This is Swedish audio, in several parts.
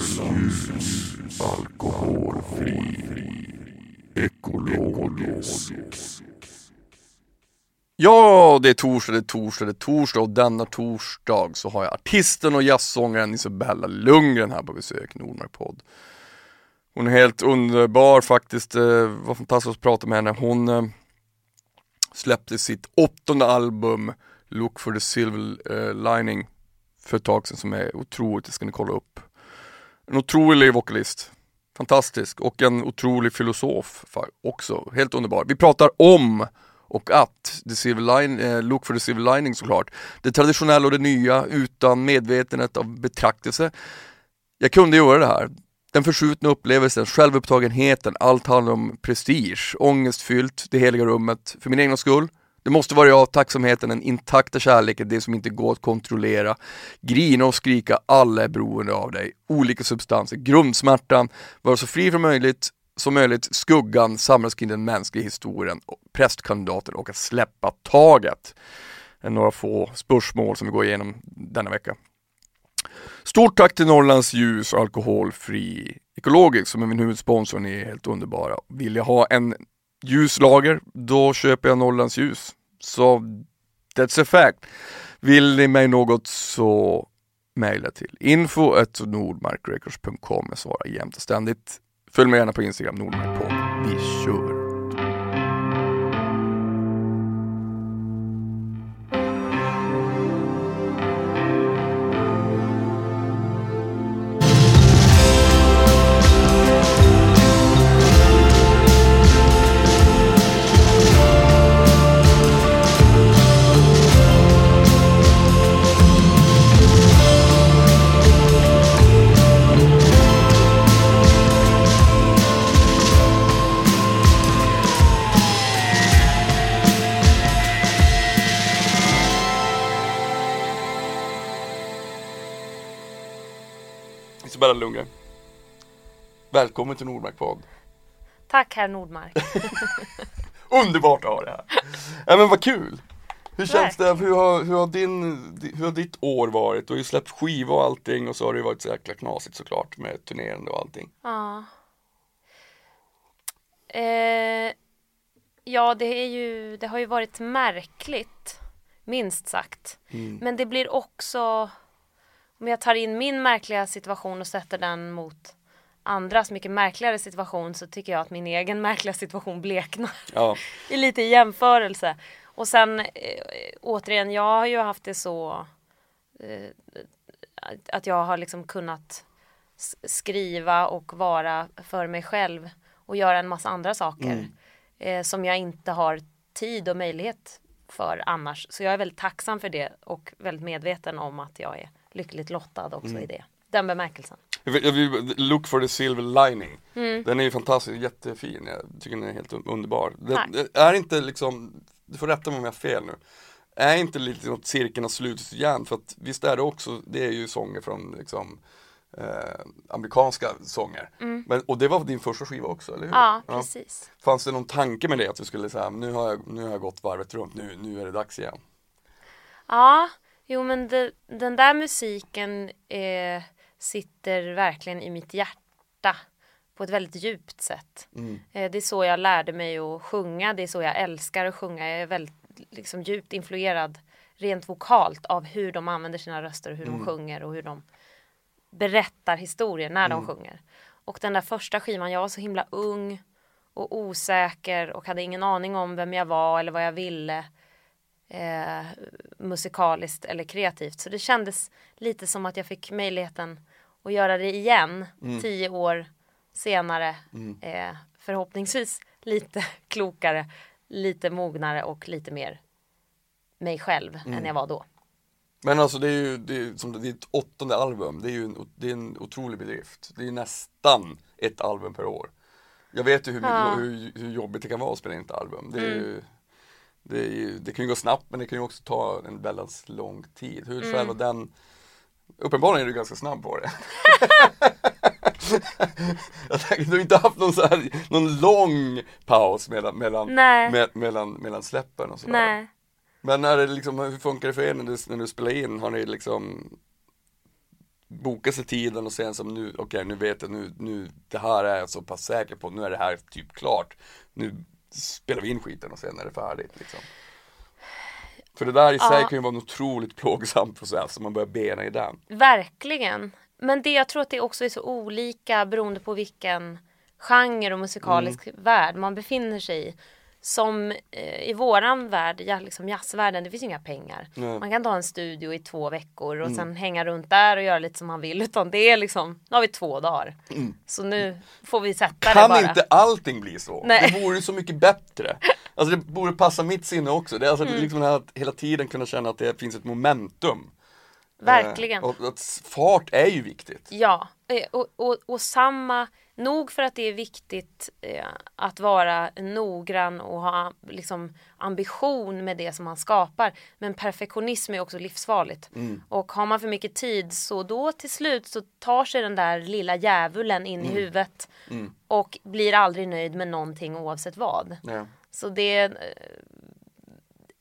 Ljus, alkoholfri, ekologisk. Ja, det är torsdag, det är torsdag, det är torsdag och denna torsdag så har jag artisten och jazzsångaren Isabella Lundgren här på besök i Nordmark podd. Hon är helt underbar faktiskt, eh, det var fantastiskt att prata med henne. Hon eh, släppte sitt åttonde album Look for the Silver eh, Lining för ett tag sedan som är otroligt, det ska ni kolla upp. En otrolig vokalist, fantastisk och en otrolig filosof också, helt underbar. Vi pratar om och att the Civil line, eh, Look for the Civil Lining såklart. Det traditionella och det nya utan medvetenhet av betraktelse. Jag kunde göra det här. Den förskjutna upplevelsen, självupptagenheten, allt handlar om prestige, ångestfyllt, det heliga rummet, för min egna skull. Det måste vara jag, tacksamheten, den intakta kärleken, det som inte går att kontrollera. Grina och skrika, alla är beroende av dig. Olika substanser, grundsmärtan, vara så fri som möjligt, som möjligt, skuggan, samlas kring den mänskliga historien, prästkandidaten och att släppa taget. Några få spörsmål som vi går igenom denna vecka. Stort tack till Norrlands Ljus Alkoholfri Ekologisk som är min huvudsponsor, ni är helt underbara. Vill jag ha en ljuslager, då köper jag Norrlands Ljus. Så that's a fact. Vill ni mig något så mejla till info.nordmarkrecords.com. Jag svarar jämt och ständigt. Följ mig gärna på Instagram, Nordmarkpodd. Vi kör! Välkommen till Nordmark podd. Tack herr Nordmark. Underbart att ha det här. Ja, men vad kul. Hur känns det? Hur har, hur, har din, hur har ditt år varit? Du har ju släppt skiva och allting och så har det varit så jäkla knasigt såklart med turnerande och allting. Ja. Eh, ja, det är ju, det har ju varit märkligt, minst sagt. Mm. Men det blir också, om jag tar in min märkliga situation och sätter den mot andras mycket märkligare situation så tycker jag att min egen märkliga situation bleknar Ja, i lite jämförelse. Och sen eh, återigen, jag har ju haft det så eh, att jag har liksom kunnat skriva och vara för mig själv och göra en massa andra saker Mm. eh, som jag inte har tid och möjlighet för annars. Så jag är väldigt tacksam för det och väldigt medveten om att jag är lyckligt lottad också Mm. i det. Den bemärkelsen. Look for the silver lining. Mm. Den är ju fantastisk, jättefin. Jag tycker den är helt un- underbar. Det, det är inte liksom, du får rätta mig om jag har fel nu. Är inte lite något cirkeln har slutit igen? För att visst är det också, det är ju sånger från liksom eh, amerikanska sånger. Men, och det var din första skiva också, eller hur? Mm. Ja, precis. Fanns det någon tanke med det att du skulle säga, nu har jag, nu har jag gått varvet runt, nu, nu är det dags igen? Ja, jo men det, den där musiken eh, sitter verkligen i mitt hjärta på ett väldigt djupt sätt. Eh, det är så jag lärde mig att sjunga, det är så jag älskar att sjunga. Jag är väldigt liksom, djupt influerad rent vokalt av hur de använder sina röster och hur de sjunger och hur de berättar historier när de sjunger. Och den där första skivan, jag var så himla ung och osäker och hade ingen aning om vem jag var eller vad jag ville eh, musikaliskt eller kreativt. Så det kändes lite som att jag fick möjligheten att göra det igen tio år senare. Eh, förhoppningsvis lite klokare, lite mognare och lite mer mig själv än jag var då. Men alltså det är ju, det är, som ditt åttonde album, det är ju en, det är en otrolig bedrift. Det är nästan ett album per år. Jag vet ju hur, Ja. Mm. hur, hur jobbigt det kan vara att spela in ett album. Det, är ju, det, ju, det kan ju gå snabbt men det kan ju också ta en väldigt lång tid. Hur Mm. själva den Uppenbarligen är du ganska snabb på det. Jag tänker, du har inte haft någon, så här, någon lång paus mellan, mellan, me, mellan, mellan släppen och sådär. Nej. Men är det liksom, hur funkar det för er när du, när du spelar in? Har ni liksom boka sig tiden och sen som nu, okej nu vet jag nu, nu, det här är jag så pass säker på, nu är det här typ klart. Nu spelar vi in skiten och sen är det färdigt liksom. För det där i sig Ja. kan ju vara en otroligt plågsam process om man börjar bena i den. Verkligen. Men det jag tror att det också är så olika beroende på vilken genre och musikalisk Mm. värld man befinner sig i. Som eh, i våran värld, ja, liksom jazzvärlden, det finns ju inga pengar. Nej. Mm. Man kan ta en studio i två veckor och sen hänga runt där och göra lite som man vill. Utan det är liksom, nu har vi två dagar. Så nu får vi sätta det Mm. Kan bara. inte allting bli så? Nej. Det vore så mycket bättre. Alltså det borde passa mitt sinne också. Det är alltså Mm. liksom att hela tiden kunna känna att det finns ett momentum. Verkligen. Eh, Och att fart är ju viktigt. Ja, eh, och, och, och samma, nog för att det är viktigt eh, att vara noggrann och ha liksom, ambition med det som man skapar. Men perfektionism är också livsfarligt. Och har man för mycket tid så då till slut så tar sig den där lilla djävulen in i huvudet och blir aldrig nöjd med någonting oavsett vad. Ja. Så det, eh,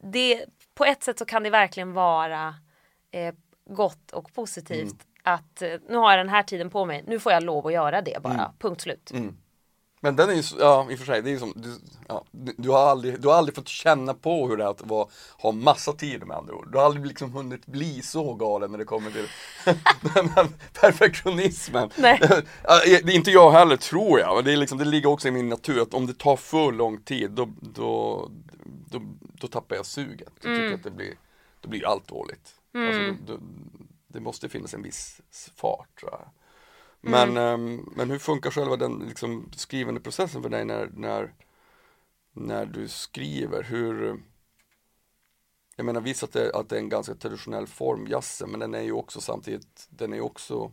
det, på ett sätt så kan det verkligen vara eh, gott och positivt att eh, nu har jag den här tiden på mig, nu får jag lov att göra det bara, punkt slut. Men den är ju, ja i och för sig, det är ju som, du, ja, du, du, har aldrig, du har aldrig fått känna på hur det är att vara, ha massa tid med andra ord. Du har aldrig liksom hunnit bli så galen när det kommer till den här perfektionismen. Nej. Det är inte jag heller tror jag, men det, är liksom, det ligger också i min natur att om det tar för lång tid då, då, då, då tappar jag suget. Jag tycker att det blir, då blir allt dåligt. Alltså, då, då, det måste finnas en viss fart tror jag. Men, ehm, men hur funkar själva den liksom, skrivande processen för dig när, när, när du skriver? Hur, jag menar visst att det, att det är en ganska traditionell form, jazzen, men den är ju också samtidigt, den är också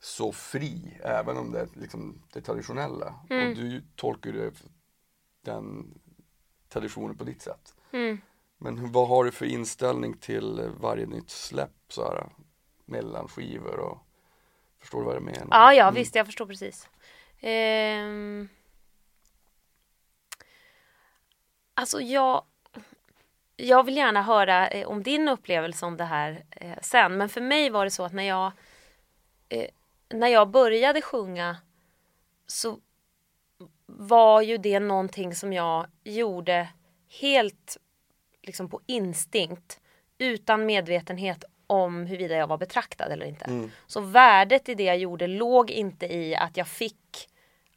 så fri, även om det är liksom det traditionella. Och du tolkar ju den traditionen på ditt sätt. Mm. Men vad har du för inställning till varje nytt släpp så här, mellan skivor och Förstår du vad jag menar? Ja, ja visst, jag förstår precis. Ehm... Alltså jag, jag vill gärna höra eh, om din upplevelse om det här eh, sen. Men för mig var det så att när jag, eh, när jag började sjunga så var ju det någonting som jag gjorde helt liksom på instinkt utan medvetenhet om huruvida jag var betraktad eller inte. Så värdet i det jag gjorde låg inte i att jag fick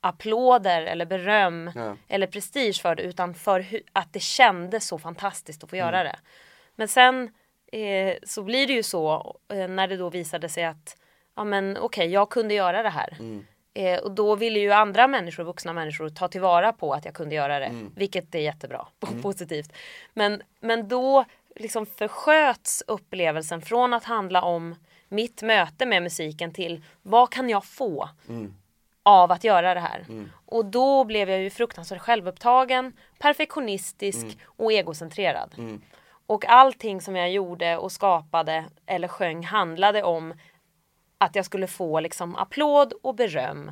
applåder eller beröm Ja. eller prestige för det utan för att det kändes så fantastiskt att få göra det. Men sen eh, så blir det ju så eh, när det då visade sig att ja men okej, jag kunde göra det här. Eh, och då ville ju andra människor, vuxna människor, ta tillvara på att jag kunde göra det. Vilket är jättebra och positivt. Men, men då liksom försköts upplevelsen från att handla om mitt möte med musiken till vad kan jag få av att göra det här? Och då blev jag ju fruktansvärt självupptagen, perfektionistisk och egocentrerad. Och allting som jag gjorde och skapade eller sjöng handlade om att jag skulle få liksom applåd och beröm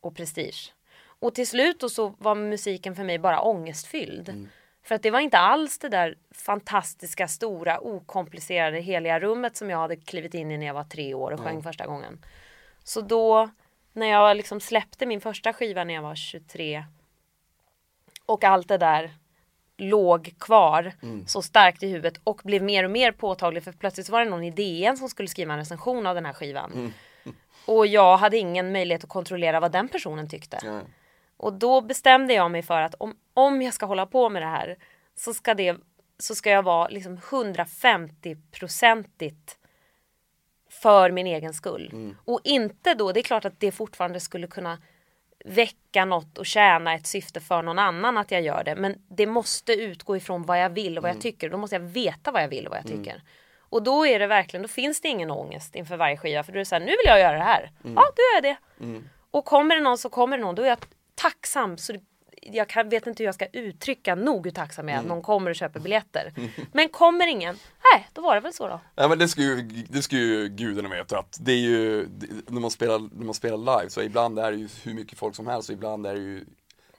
och prestige. Och till slut då så var musiken för mig bara ångestfylld. För att det var inte alls det där fantastiska, stora, okomplicerade, heliga rummet som jag hade klivit in i när jag var tre år och sjöng första gången. Så då, när jag liksom släppte min första skiva när jag var 23 och allt det där låg kvar så starkt i huvudet och blev mer och mer påtagligt för plötsligt var det någon i DN som skulle skriva en recension av den här skivan. Och jag hade ingen möjlighet att kontrollera vad den personen tyckte. Ja. Och då bestämde jag mig för att om, om jag ska hålla på med det här så ska, det, så ska jag vara liksom 150-procentigt för min egen skull. Och inte då, det är klart att det fortfarande skulle kunna väcka något och tjäna ett syfte för någon annan att jag gör det. Men det måste utgå ifrån vad jag vill och vad jag tycker. Då måste jag veta vad jag vill och vad jag tycker. Och då är det verkligen, då finns det ingen ångest inför varje skiva. För då är det så här, nu vill jag göra det här. Ja, då gör jag det. Och kommer det någon så kommer det någon. Då är jag tacksam. Så det, jag kan, vet inte hur jag ska uttrycka nog hur tacksam jag är att någon kommer och köper biljetter. Men kommer ingen, nej, då var det väl så då. Ja men det ska ju, det ska ju gudarna veta att det är ju, det, när, man spelar, när man spelar live så ibland är det ju hur mycket folk som helst och ibland är det ju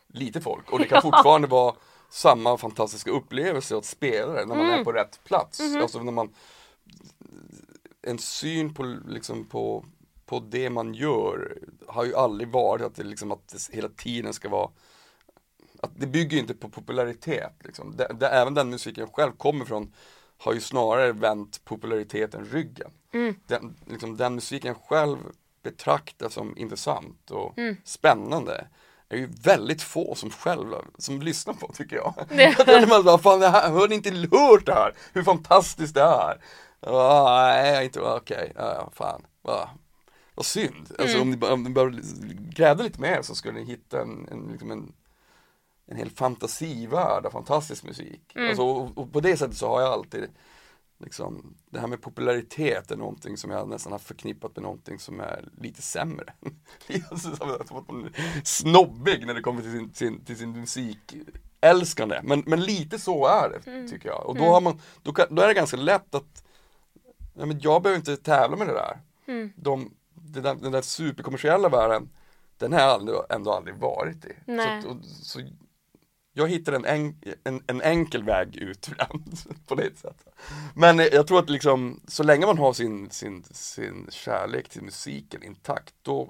lite folk. Och det kan fortfarande vara samma fantastiska upplevelse att spela det när man är på rätt plats. Alltså när man en syn på, liksom på, på det man gör har ju aldrig varit att det, liksom, att det hela tiden ska vara att det bygger inte på popularitet. Liksom. Det, det, även den musiken jag själv kommer från har ju snarare vänt populariteten ryggen. Mm. Den, liksom, den musiken jag själv betraktar som intressant och Mm. spännande är ju väldigt få som själva, som lyssnar på tycker jag. Det- man bara, fan det här, har ni inte hört det här? Hur fantastiskt det är? Ah, nej, inte, okej, ja, fan. Ah, vad synd. Alltså Mm. om ni, bara- om ni bara grävde lite mer så skulle ni hitta en, en, liksom en, en hel fantasivärld av fantastisk musik. Mm. Alltså, och, och på det sättet så har jag alltid liksom, det här med popularitet är någonting som jag nästan har förknippat med någonting som är lite sämre. Snobbig när det kommer till sin, sin, till sin musikälskande. Men, men lite så är det tycker jag. Och då, har man, då, kan, då är det ganska lätt att ja, men jag behöver inte tävla med det där. Mm. De, den, där den där superkommersiella världen, den har jag aldrig, ändå aldrig varit i. Så, och, så jag hittar en, en, en, en enkel väg ut ibland, på det sättet. Men jag tror att liksom, så länge man har sin, sin, sin kärlek till musiken intakt, då,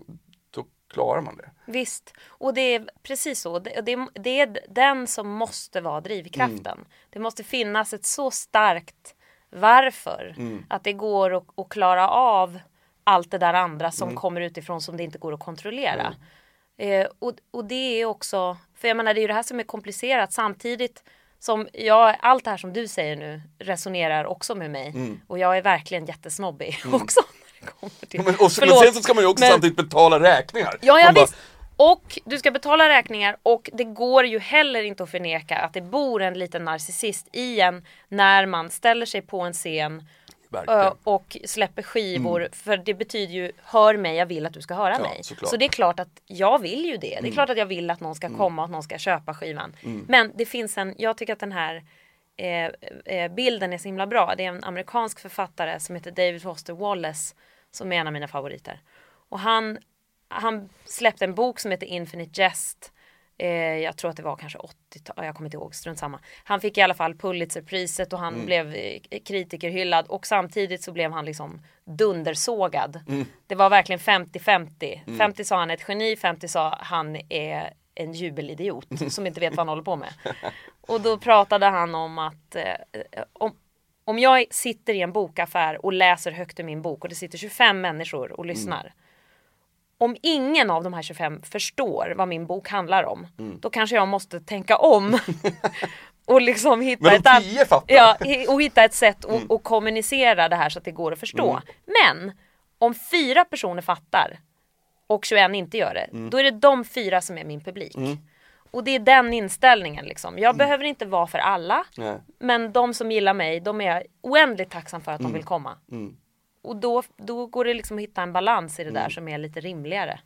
då klarar man det. Visst, och det är precis så. Det, det, det är den som måste vara drivkraften. Det måste finnas ett så starkt varför att det går att, att klara av allt det där andra som kommer utifrån som det inte går att kontrollera. Eh, och, och det är också, för jag menar det är ju det här som är komplicerat samtidigt som jag, allt det här som du säger nu resonerar också med mig. Och jag är verkligen jättesnobbig också. Det kommer till, Men, och, men Förlåt, sen så ska man ju också men- samtidigt betala räkningar. Ja, ja bara, visst. Och du ska betala räkningar och det går ju heller inte att förneka att det bor en liten narcissist i en när man ställer sig på en scen Verkligen. och släpper skivor. För det betyder ju, hör mig, jag vill att du ska höra Ja, mig. såklart. Så det är klart att jag vill ju det. Det är klart att jag vill att någon ska komma och att någon ska köpa skivan. Men det finns en, jag tycker att den här eh, eh, bilden är så himla bra. Det är en amerikansk författare som heter David Foster Wallace som är en av mina favoriter. Och han, han släppte en bok som heter Infinite Jest. Eh, jag tror att det var kanske 80-tal, jag kommer inte ihåg, strunt samma. Han fick i alla fall Pulitzerpriset och han blev eh, kritikerhyllad och samtidigt så blev han liksom dundersågad. Det var verkligen 50-50. 50 sa han är ett geni, 50 sa han är en jubelidiot som inte vet vad han håller på med. Och då pratade han om att eh, om, om jag sitter i en bokaffär och läser högt ur min bok och det sitter 25 människor och lyssnar. Om ingen av de här 25 förstår vad min bok handlar om, Mm. då kanske jag måste tänka om. och liksom hitta Men ett an-. Ja, och hitta ett sätt att att kommunicera det här så att det går att förstå. Men om fyra personer fattar och 21 inte gör det, då är det de fyra som är min publik. Och det är den inställningen liksom. Jag behöver inte vara för alla. Nej. Men de som gillar mig, de är jag oändligt tacksam för att de vill komma. Och då, då går det liksom att hitta en balans i det där som är lite rimligare.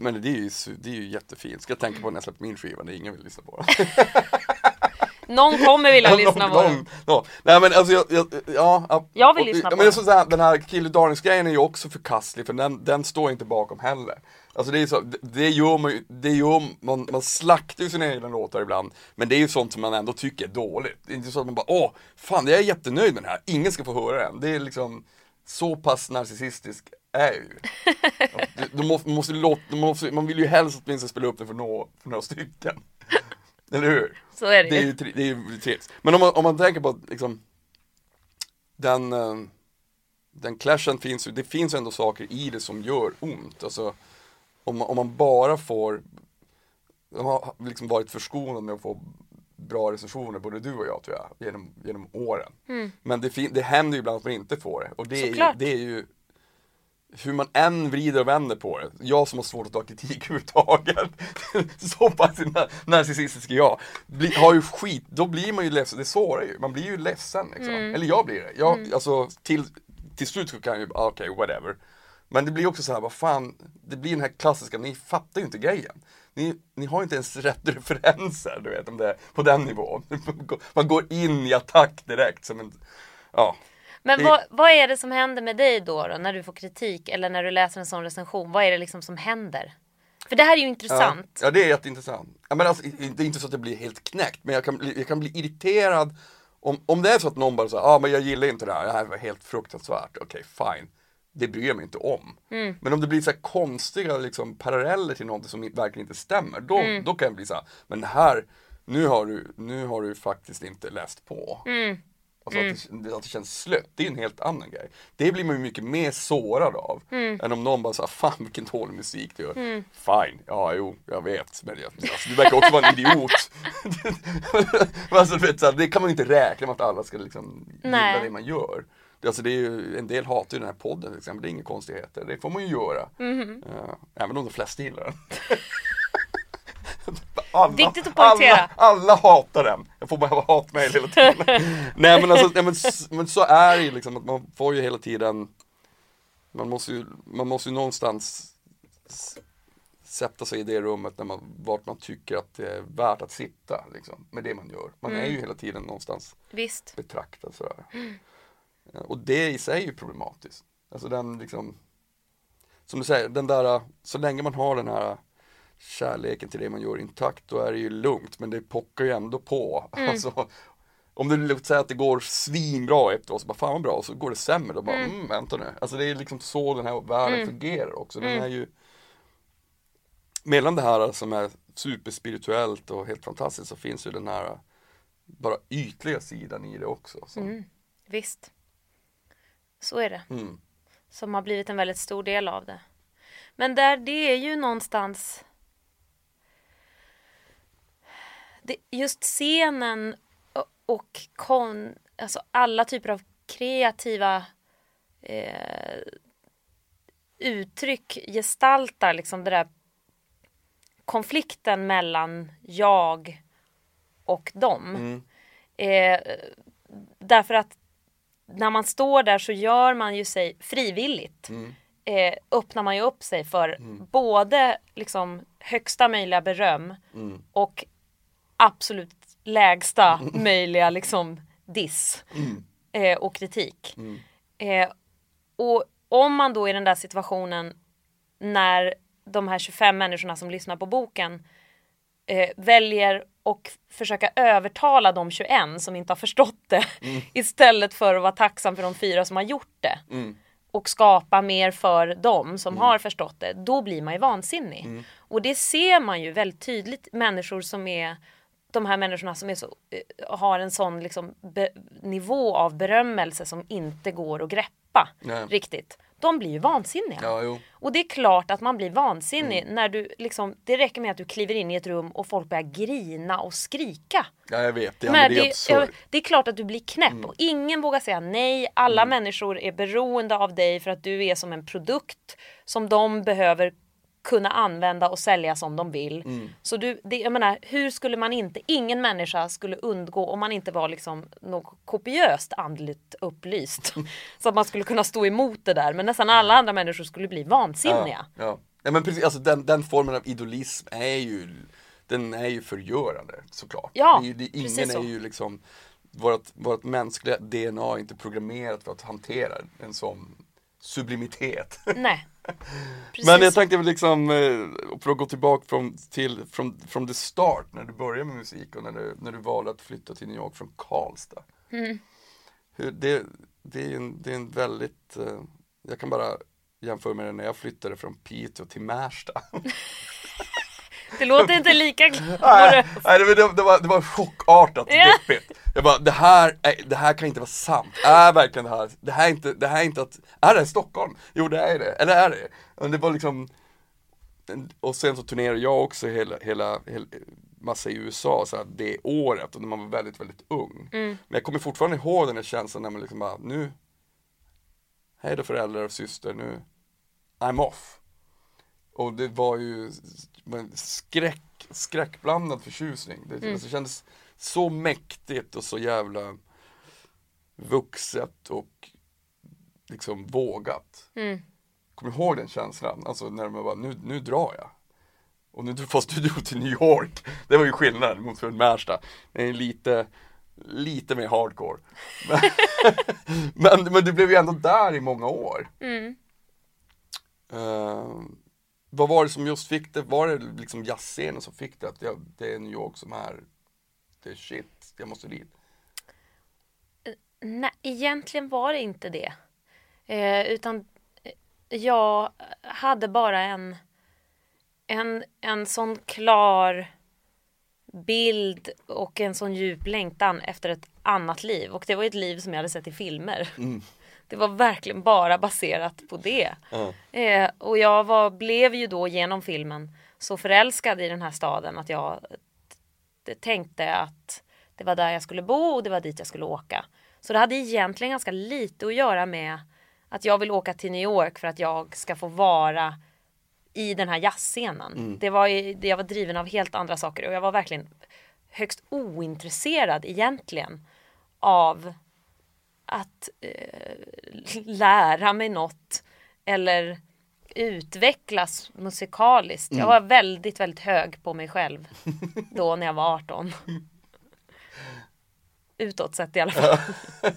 Men det är ju, det är ju jättefint. Ska jag tänka på när jag släpper min skiva när ingen vill lyssna på. Någon kommer vilja lyssna på den. ja. Nej men alltså jag, jag, ja, ja. Jag vill Och- lyssna på men den. här, Den här Kill the Darlings grejen är ju också förkastlig för den, den står inte bakom heller. Alltså det är så, det, det gör man ju, det gör man, man slaktar ju sina egna låtar ibland. Men det är ju sånt som man ändå tycker är dåligt. Det är inte så att man bara, åh, fan jag är jättenöjd med den här, ingen ska få höra den. Det är liksom, så pass narcissistisk är jag ju. Du, du måste, måste låta, måste, man vill ju helst åtminstone spela upp den för, nå, för några stycken. Eller hur? Så är det, Det är ju. det är ju trevligt. Men om man, om man tänker på att liksom den, eh, den clashen finns ju, det finns ändå saker i det som gör ont. Alltså, om, om man bara får, de har liksom varit förskonade med att få bra recensioner, både du och jag tror jag, genom, genom åren. Men det, det händer ju ibland att man inte får det. Och det är, ju, det är ju hur man än vrider och vänder på det, jag som har svårt att ta kritik överhuvudtaget, så pass na- narcissistisk är jag, bli, har ju skit, då blir man ju ledsen, det sårar ju, man blir ju ledsen liksom. Eller jag blir det. Jag, alltså, till, till slut så kan jag ju, ah, okej, whatever. Men det blir också så här, vad fan, det blir den här klassiska, ni fattar ju inte grejen. Ni, ni har inte ens rätt referenser, du vet, om det på den nivån. Man går in i attack direkt som en, ja. Men vad, vad är det som händer med dig då, då när du får kritik eller när du läser en sån recension? Vad är det liksom som händer? För det här är ju intressant. Ja, ja det är jätteintressant. Ja, men alltså, det är inte så att jag blir helt knäckt, men jag kan, bli, jag kan bli irriterad om, om det är så att någon bara säger, ja ah, men jag gillar inte det här, det här var helt fruktansvärt, okej okay, fine. Det bryr jag mig inte om. Mm. Men om det blir så konstiga liksom, paralleller till något som verkligen inte stämmer, då, Mm. då kan jag bli så här, men här, nu har du, nu har du faktiskt inte läst på. Mm. Alltså att, det, att det känns slött, det är en helt annan grej. Det blir man ju mycket mer sårad av. Mm. Än om någon bara säger fan vilken dålig musik du gör. Fine, ja jo, jag vet. Men jag, alltså, du verkar också vara en idiot. alltså, vet, så här, det kan man ju inte räkna med att alla ska liksom gilla det man gör. Det- Alltså, det är ju, en del hatar ju den här podden till exempel, det är inga konstigheter. Det får man ju göra. Mhm. Ja, även om de flesta gillar den. Alla, Viktigt att poängtera. Alla, alla hatar den. Jag får bara hatmejl hela tiden. nej men alltså, nej, men, men så är det ju liksom att man får ju hela tiden Man måste ju, man måste ju någonstans sätta sig i det rummet när man, vart man tycker att det är värt att sitta liksom, med det man gör. Man är ju hela tiden någonstans Visst. betraktad sådär. Eh, Och det i sig är ju problematiskt. Alltså den liksom Som du säger, den där, så länge man har den här kärleken till det man gör intakt, då är det ju lugnt, men det pockar ju ändå på. Alltså, om du låt säga att det går svinbra år, så bara fan vad bra, och så går det sämre, då bara mm. vänta nu. Alltså det är liksom så den här världen fungerar också. Den är ju Mellan det här som är superspirituellt och helt fantastiskt så finns ju den här bara ytliga sidan i det också. Som, Visst. Så är det. Mm. Som har blivit en väldigt stor del av det. Men där, det är ju någonstans det, just scenen och, kon, alltså alla typer av kreativa eh, uttryck gestaltar liksom det där konflikten mellan jag och dem. Mm. Eh, därför att när man står där så gör man ju sig frivilligt. Mm. Eh, öppnar man ju upp sig för både liksom högsta möjliga beröm Mm. och absolut lägsta möjliga liksom diss Mm. eh, och kritik. Eh, och om man då i den där situationen när de här 25 människorna som lyssnar på boken eh, väljer och försöka övertala de 21 som inte har förstått det istället för att vara tacksam för de fyra som har gjort det Mm. och skapa mer för dem som har förstått det, då blir man ju vansinnig. Mm. Och det ser man ju väldigt tydligt, människor som är de här människorna som är så, eh, har en sån liksom be, nivå av berömmelse som inte går att greppa Nej. riktigt. De blir ju vansinniga. Ja. Och det är klart att man blir vansinnig Mm. när du liksom, det räcker med att du kliver in i ett rum och folk börjar grina och skrika. Ja, jag vet. Ja, Men men det är det, är klart att du blir knäpp och ingen vågar säga nej. Alla människor är beroende av dig för att du är som en produkt som de behöver kunna använda och sälja som de vill. Så du, det, jag menar, hur skulle man inte, ingen människa skulle undgå om man inte var liksom något kopiöst andligt upplyst. så att man skulle kunna stå emot det där. Men nästan alla andra människor skulle bli vansinniga. Ja, ja. ja men precis, alltså den, den formen av idolism är ju Den är ju förgörande såklart. Ja, det är, ju- det, ingen är ju liksom vårt, vårt mänskliga DNA är inte programmerat för att hantera en sån sublimitet. Nej. Men jag tänkte väl liksom, eh, för att gå tillbaka från, till, from, from the start, när du började med musik och när du, när du valde att flytta till New York från Karlstad. Mm. Hur, det, det, är en, det är en väldigt, eh, jag kan bara jämföra med det när jag flyttade från Piteå till Märsta. Det låter inte lika Nej, nej, det, det, det, var, det var chockartat deppigt. Jag bara, det här, är, det här kan inte vara sant. Är verkligen det här, det här är inte, det här är inte att, är det Stockholm? Jo det är det, eller är det? Men det var liksom, och sen så turnerade jag också hela, hela, hela massa i USA så här, det året och när man var väldigt, väldigt ung. Men jag kommer fortfarande ihåg den här känslan när man liksom bara, nu, hej då föräldrar och syster, nu, I'm off. Och det var ju men skräck, skräckblandad förtjusning. Det, alltså, det kändes så mäktigt och så jävla vuxet och liksom vågat. Mm. Kommer ihåg den känslan? Alltså när man bara, nu, nu drar jag. Och nu fast du drog till New York. Det var ju skillnad mot från Märsta. Det är lite, lite mer hardcore. Men, men, men du blev ju ändå där i många år. Mm. Eh, vad var det som just fick det? Var det liksom jazzscenen som fick det? Att ja, det är New York som är, det är shit, jag måste dit. Nej, egentligen var det inte det. Eh, utan eh, jag hade bara en, en, en sån klar bild och en sån djup längtan efter ett annat liv. Och det var ett liv som jag hade sett i filmer. Det var verkligen bara baserat på det. Ja. Eh, och jag var, blev ju då genom filmen så förälskad i den här staden att jag tänkte att det var där jag skulle bo och det var dit jag skulle åka. Så det hade egentligen ganska lite att göra med att jag vill åka till New York för att jag ska få vara i den här jazzscenen. Det var, jag var driven av helt andra saker och jag var verkligen högst ointresserad egentligen av att eh, lära mig något eller utvecklas musikaliskt. Jag var väldigt, väldigt hög på mig själv då när jag var 18. Utåt sett i alla fall.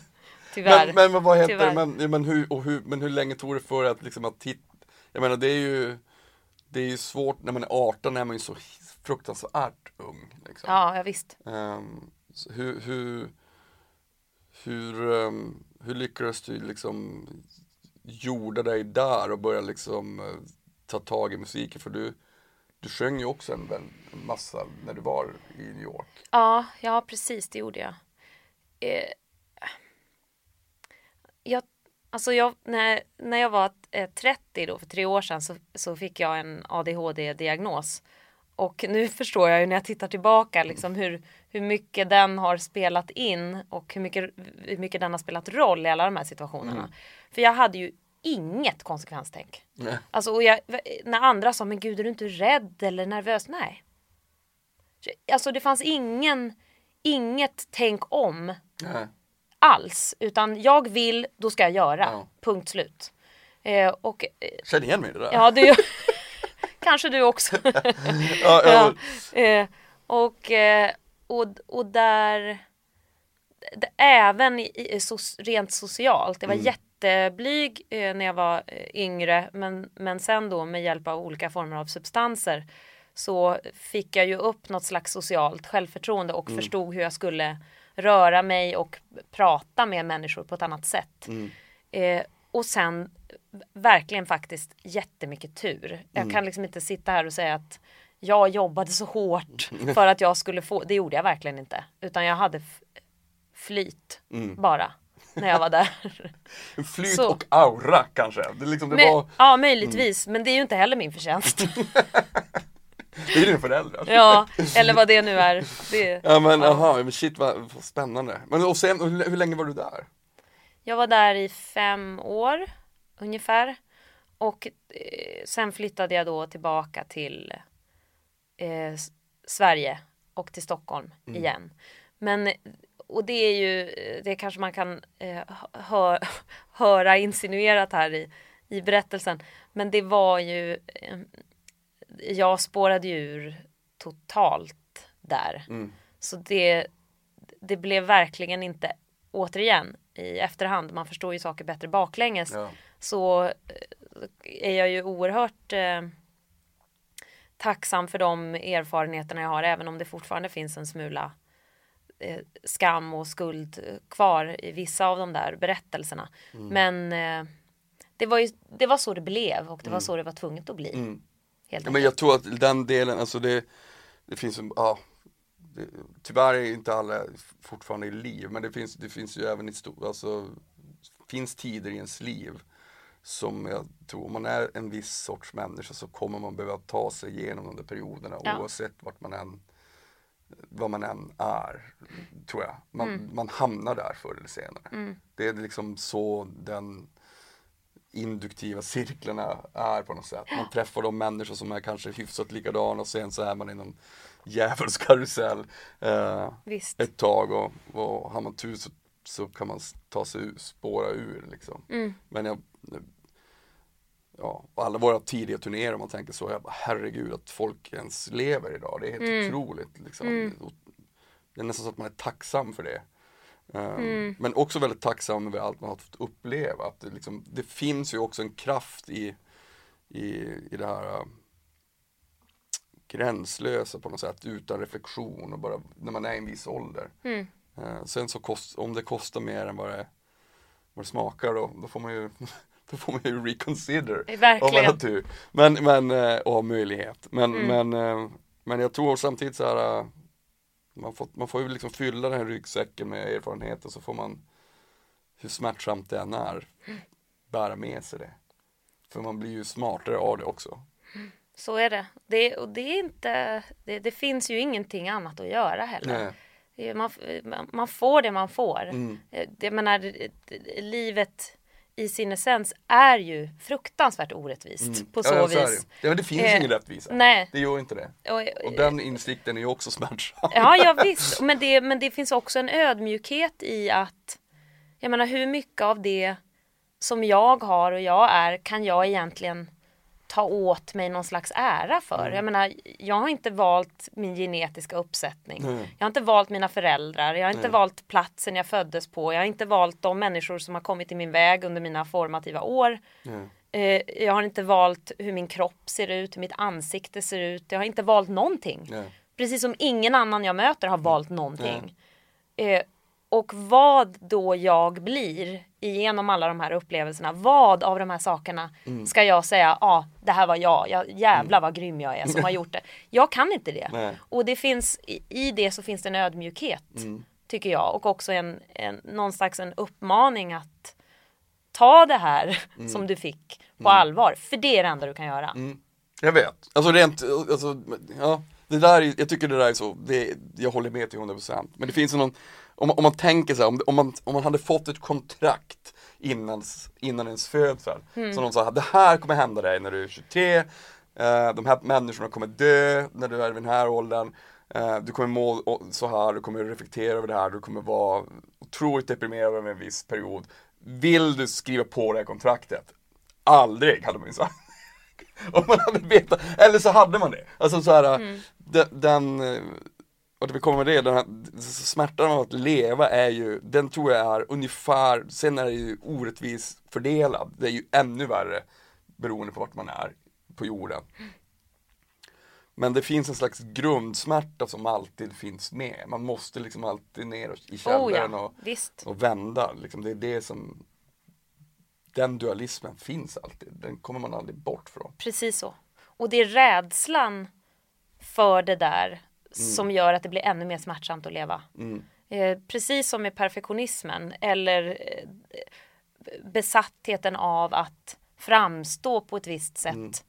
Tyvärr. Men, men, men vad heter det, men, men, hur, och hur, men hur länge tog det för att liksom att titta? Jag menar det är ju Det är ju svårt när man är 18 är man ju så fruktansvärt ung. Liksom. Ja, ja visst. Så hur, hur, hur, ehm, hur lyckades du liksom jorda dig där och börja liksom eh, ta tag i musiken? För du, du sjöng ju också en, en massa när du var i New York. Ja, ja precis det gjorde jag. Eh, jag alltså jag, när, när jag var eh, 30 då, för tre år sedan, så, så fick jag en ADHD-diagnos. Och nu förstår jag ju när jag tittar tillbaka liksom hur, hur mycket den har spelat in och hur mycket, hur mycket den har spelat roll i alla de här situationerna. För jag hade ju inget konsekvenstänk. Nej. Alltså, och jag, när andra sa, men gud är du inte rädd eller nervös? Nej. Alltså det fanns ingen, inget tänk om Nej. alls. Utan jag vill, då ska jag göra. Ja. Punkt slut. Eh, och eh, Känner igen mig i det där? ja, du kanske du också. ja, ja. Ja, eh, och, eh, och, och där, även i, so- rent socialt, jag var jätteblyg eh, när jag var yngre men, men sen då med hjälp av olika former av substanser så fick jag ju upp något slags socialt självförtroende och förstod hur jag skulle röra mig och prata med människor på ett annat sätt. Eh, och sen verkligen faktiskt jättemycket tur. Jag kan liksom inte sitta här och säga att jag jobbade så hårt för att jag skulle få, det gjorde jag verkligen inte. Utan jag hade flyt bara när jag var där. Flyt Så. och aura kanske. Det, liksom, det, Men, var, ja, möjligtvis, men det är ju inte heller min förtjänst. det är dina föräldrar. ja, eller vad det nu är. Det, Ja men aha, men shit vad, vad spännande. Men och sen, hur, hur länge var du där? Jag var där i fem år ungefär. Och eh, sen flyttade jag då tillbaka till eh, Sverige och till Stockholm igen. Men och det är ju, det kanske man kan eh, hö, höra insinuerat här i, i berättelsen. Men det var ju, eh, jag spårade ju ur totalt där. Så det, det blev verkligen inte, återigen, i efterhand, man förstår ju saker bättre baklänges, Ja. så eh, är jag ju oerhört eh, tacksam för de erfarenheterna jag har, även om det fortfarande finns en smula eh, skam och skuld kvar i vissa av de där berättelserna. Men eh, det, var ju, det var så det blev och det var så det var tvunget att bli. Helt Mm. Men jag tror att den delen, alltså det, det finns en, ja, det, tyvärr är inte alla fortfarande i liv, men det finns, det finns ju även i stor, alltså, finns tider i ens liv som jag tror, om man är en viss sorts människa så kommer man behöva ta sig igenom de där perioderna Ja. oavsett vart man än, vad man än är, tror jag. Man, Mm. man hamnar där förr eller senare. Det är liksom så den induktiva cirklarna är på något sätt. Man träffar de människor som är kanske hyfsat likadana och sen så är man i någon djävulskarusell eh, ett tag och, och har man tur så, så kan man ta sig ur, spåra ur liksom. Mm. Men jag, ja, alla våra tidiga turnéer om man tänker så, jag bara, herregud att folk ens lever idag, det är helt Mm. otroligt liksom. Och Det är nästan så att man är tacksam för det. Um, Men också väldigt tacksam över allt man har fått uppleva. Att det, liksom, det finns ju också en kraft i, i, i det här gränslösa på något sätt, utan reflektion och bara när man är i en viss ålder. Eh, sen så kost, om det kostar mer än vad det, vad det smakar då, då får man ju då får man ju reconsider. Eh, verkligen. Om man har tur. Men, men, eh, och ha möjlighet. Men, Mm. men, men jag tror samtidigt så här man får, man får ju liksom fylla den här ryggsäcken med erfarenhet och så får man hur smärtsamt det än är bära med sig det. För man blir ju smartare av det också. Så är det. det och det är inte, det, det finns ju ingenting annat att göra heller. Man, man- får det man får. Mm. Eh, jag menar, livet i sin essens är ju fruktansvärt orättvist på så Mm. ja, vis. det. Ja, men det finns Eh, ingen rättvisa. Nej. Det gör inte det. Och, Och den insikten är ju också smärtsam. Ja, ja visst. Men det, men det finns också en ödmjukhet i att jag menar hur mycket av det som jag har och jag är kan jag egentligen ta åt mig någon slags ära för. Jag menar, jag har inte valt min genetiska uppsättning. Nej. Jag har inte valt mina föräldrar. Jag har inte Nej. valt platsen jag föddes på. Jag har inte valt de människor som har kommit i min väg under mina formativa år. Eh, Jag har inte valt hur min kropp ser ut, hur mitt ansikte ser ut. Jag har inte valt någonting. Precis som ingen annan jag möter har valt någonting. Och vad då jag blir igenom alla de här upplevelserna, vad av de här sakerna Mm. ska jag säga, ja ah, det här var jag, jag jävlar vad grym jag är som har gjort det. Jag kan inte det. Nej. Och det finns, i, det så finns det en ödmjukhet, Mm. tycker jag. Och också en, en, någon slags en uppmaning att ta det här Mm. som du fick på allvar. För det är det enda du kan göra. Jag vet. Alltså rent, alltså, ja. Det där, är- jag tycker det där är så, det, jag håller med till 100% Men det finns någon, om, man- om man tänker så här, om, om, man, om man hade fått ett kontrakt innan, innan ens födsel. Så någon sa, det här kommer hända dig när du är 23 eh, De här människorna kommer dö när du är i den här åldern. Eh, Du kommer må så här, du kommer reflektera över det här, du kommer vara otroligt deprimerad över en viss period. Vill du skriva på det här kontraktet? Aldrig hade man ju sagt. Om man hade vetat, eller så hade man det. Alltså så här, den, den, och det vi kommer med det, den här smärtan av att leva är ju, den tror jag är ungefär, sen är det ju orättvis fördelad, det är ju ännu värre beroende på vart man är på jorden. Men det finns en slags grundsmärta som alltid finns med, man måste liksom alltid ner i Oh källaren ja, och, visst. och vända, liksom. det är det som den dualismen finns alltid, den kommer man aldrig bort från. Precis så. Och det är rädslan för det där som gör att det blir ännu mer smärtsamt att leva. Eh, precis som med perfektionismen eller eh, besattheten av att framstå på ett visst sätt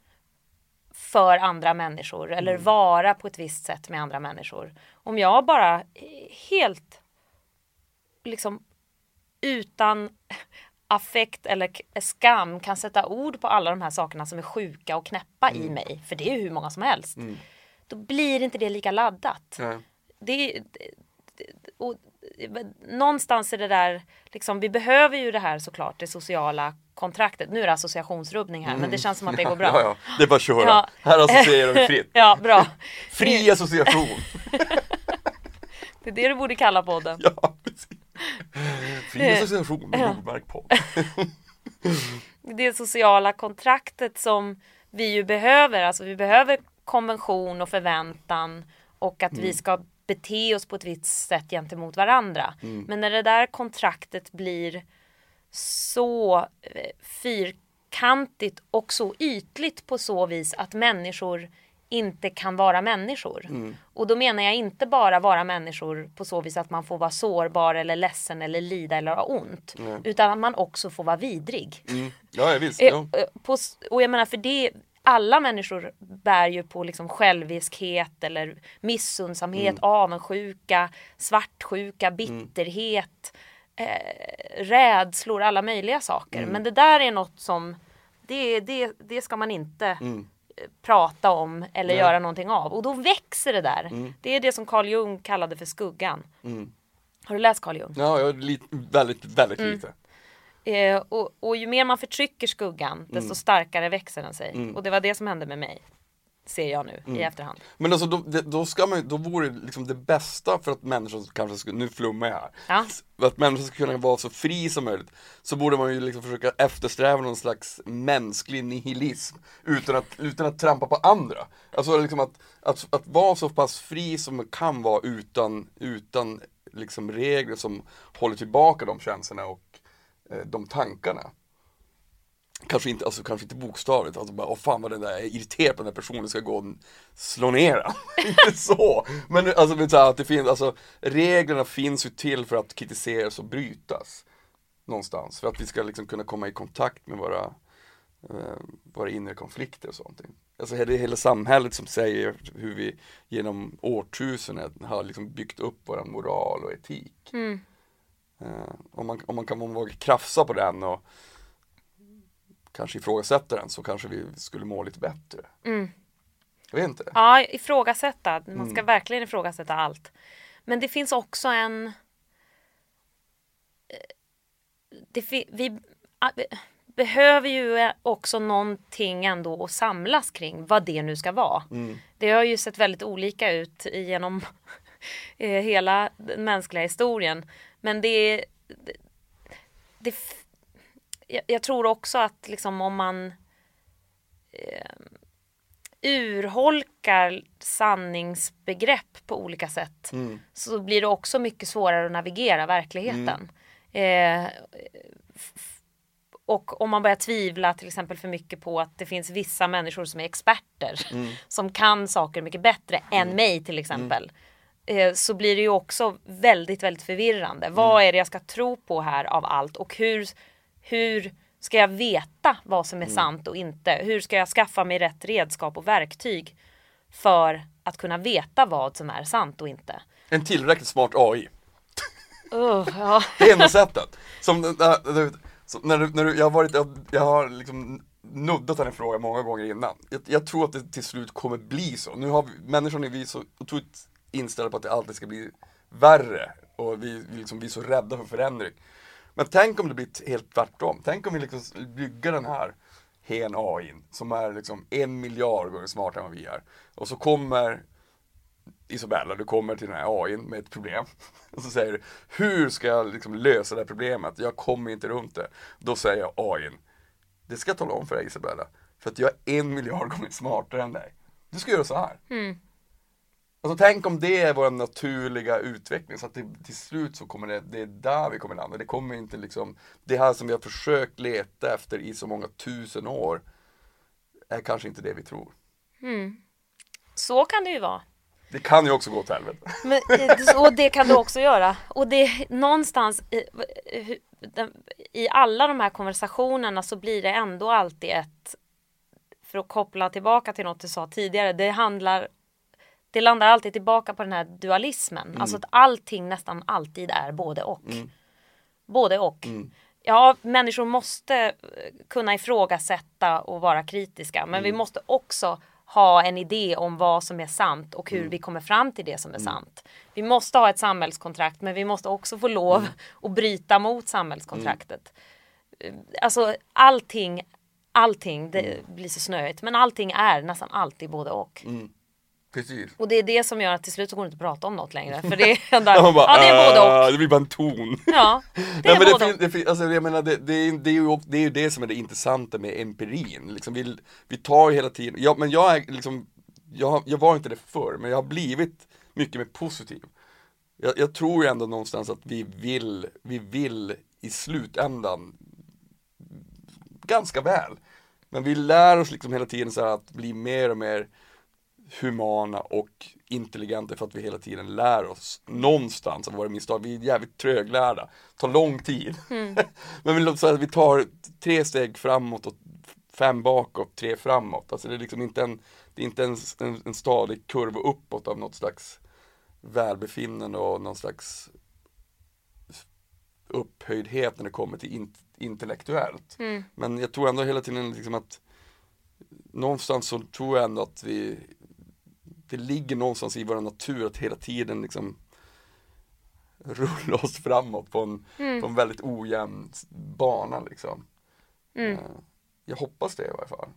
för andra människor eller vara på ett visst sätt med andra människor. Om jag bara helt liksom utan affekt eller skam kan sätta ord på alla de här sakerna som är sjuka och knäppa i mig, för det är hur många som helst. Då blir inte det lika laddat. Nej. Det, och, någonstans är det där, liksom, vi behöver ju det här såklart, det sociala kontraktet. Nu är det associationsrubbning här, men det känns som att det går bra. Ja, ja, det är bara att köra. Ja. Här associerar vi fritt. Ja, bra. Fri association. Det är det du borde kalla podden. Ja, precis. Fri association med Nordmark på. det sociala kontraktet som vi ju behöver. Alltså vi behöver konvention och förväntan och att vi ska bete oss på ett visst sätt gentemot varandra. Men när det där kontraktet blir så eh, fyrkantigt och så ytligt på så vis att människor inte kan vara människor. Och då menar jag inte bara vara människor på så vis att man får vara sårbar eller ledsen eller lida eller ha ont. Utan att man också får vara vidrig. Mm. Ja, visst. Eh, Ja. eh, på, och jag menar för det, alla människor bär ju på liksom själviskhet eller missundsamhet, Mm. avundsjuka, svartsjuka, bitterhet, eh, rädslor, alla möjliga saker. Mm. Men det där är något som, det, det, det ska man inte Mm. eh, prata om eller göra någonting av. Och då växer det där. Mm. Det är det som Carl Jung kallade för skuggan. Har du läst Carl Jung? Ja, jag lite, väldigt, väldigt Mm. lite. Eh, och, och ju mer man förtrycker skuggan, desto Mm. starkare växer den sig. Och det var det som hände med mig. Ser jag nu Mm. i efterhand. Men alltså då, då ska man då vore det liksom det bästa för att människor kanske skulle, nu flummar jag här. Ja. Att människor ska kunna vara så fri som möjligt. Så borde man ju liksom försöka eftersträva någon slags mänsklig nihilism. Utan att, utan att trampa på andra. Alltså liksom att, att, att vara så pass fri som man kan vara utan, utan liksom regler som håller tillbaka de känslorna och Eh, de tankarna. Kanske inte, alltså, kanske inte bokstavligt, alltså bara, åh fan vad den där, jag är irriterad på den där personen, ska gå och slå ner inte så! Men alltså, att det finns, alltså, reglerna finns ju till för att kritiseras och brytas. Någonstans, för att vi ska liksom kunna komma i kontakt med våra, eh, våra inre konflikter och sånt. Alltså det är hela samhället som säger hur vi genom årtusenden har liksom byggt upp vår moral och etik. Mm. Eh, om, man, om man kan våga krafsa på den och kanske ifrågasätta den så kanske vi skulle må lite bättre. Mm. Jag vet inte. Ja, ifrågasätta. Man ska Mm. verkligen ifrågasätta allt. Men det finns också en... eh, Det, vi ah, behöver ju också någonting ändå att samlas kring vad det nu ska vara. Mm. Det har ju sett väldigt olika ut genom eh, hela den mänskliga historien. Men det, det, det jag, jag tror också att liksom om man eh, urholkar sanningsbegrepp på olika sätt Mm. så blir det också mycket svårare att navigera verkligheten. Eh, f- och om man börjar tvivla till exempel för mycket på att det finns vissa människor som är experter som kan saker mycket bättre än mig till exempel. Eh, så blir det ju också väldigt, väldigt förvirrande. Vad är det jag ska tro på här av allt och hur, hur ska jag veta vad som är sant och inte? Hur ska jag skaffa mig rätt redskap och verktyg för att kunna veta vad som är sant och inte? En tillräckligt smart AI. Uh, ja. Det är enda sättet. Som, när, du- som när, du, när du, jag har varit, jag, jag har liksom nuddat den här frågan många gånger innan. Jag, jag tror att det till slut kommer bli så. Nu har vi, människan är vi så otroligt inställda på att det alltid ska bli värre. Och vi, vi, liksom, vi är så rädda för förändring. Men tänk om det blir helt tvärtom. Tänk om vi liksom bygger den här hen AI som är liksom en miljard gånger smartare än vad vi är. Och så kommer Isabella, du kommer till den här AI med ett problem. Och så säger du, hur ska jag liksom lösa det här problemet? Jag kommer inte runt det. Då säger jag AI, det ska jag tala om för dig Isabella. För att jag är en miljard gånger smartare än dig. Du ska göra så här. Mm. Alltså tänk om det är vår naturliga utveckling så att det, till slut så kommer det, det är där vi kommer landa. Det kommer inte liksom, det här som vi har försökt leta efter i så många tusen år är kanske inte det vi tror. Så kan det ju vara. Det kan ju också gå åt helvete. Men, eh, och det kan du också göra. Och det någonstans i, hu- den- i alla de här konversationerna så blir det ändå alltid ett för att koppla tillbaka till något du sa tidigare. Det handlar det landar alltid tillbaka på den här dualismen. Alltså att allting nästan alltid är både och. Både och. Ja, människor måste eh, kunna ifrågasätta och vara kritiska. Men vi måste också ha en idé om vad som är sant och hur vi kommer fram till det som är sant. Vi måste ha ett samhällskontrakt men vi måste också få lov att bryta mot samhällskontraktet. Alltså allting, allting, det blir så snöigt, men allting är nästan alltid både och. Precis. Och det är det som gör att till slut så går det inte att prata om något längre. För det är, där, Ja, bara, ja, det är både och. "Ah", Det blir bara en ton. Ja, det Nej, är men det, både och. det, alltså, jag menar, det, det, är, det, är ju, det är ju det som är det intressanta med empirin. Liksom, vi, vi tar ju hela tiden, ja, men jag är liksom, jag, jag var inte det förr, men jag har blivit mycket mer positiv. Jag, jag tror ju ändå någonstans att vi vill, vi vill i slutändan ganska väl. Men vi lär oss liksom hela tiden så att bli mer och mer humana och intelligenta för att vi hela tiden lär oss någonstans av våra misstag. Vi är jävligt tröglärda, tar lång tid. Men vi, låter säga att vi tar tre steg framåt och fem bakåt, tre framåt. Alltså det är liksom inte en, det är inte en, en, en stadig kurva uppåt av något slags välbefinnande och någon slags upphöjdhet när det kommer till in, intellektuellt. Men jag tror ändå hela tiden liksom att någonstans så tror jag ändå att vi det ligger någonstans i vår natur att hela tiden liksom rulla oss framåt på en, på en väldigt ojämn bana liksom. Eh, Jag hoppas det i varje fall.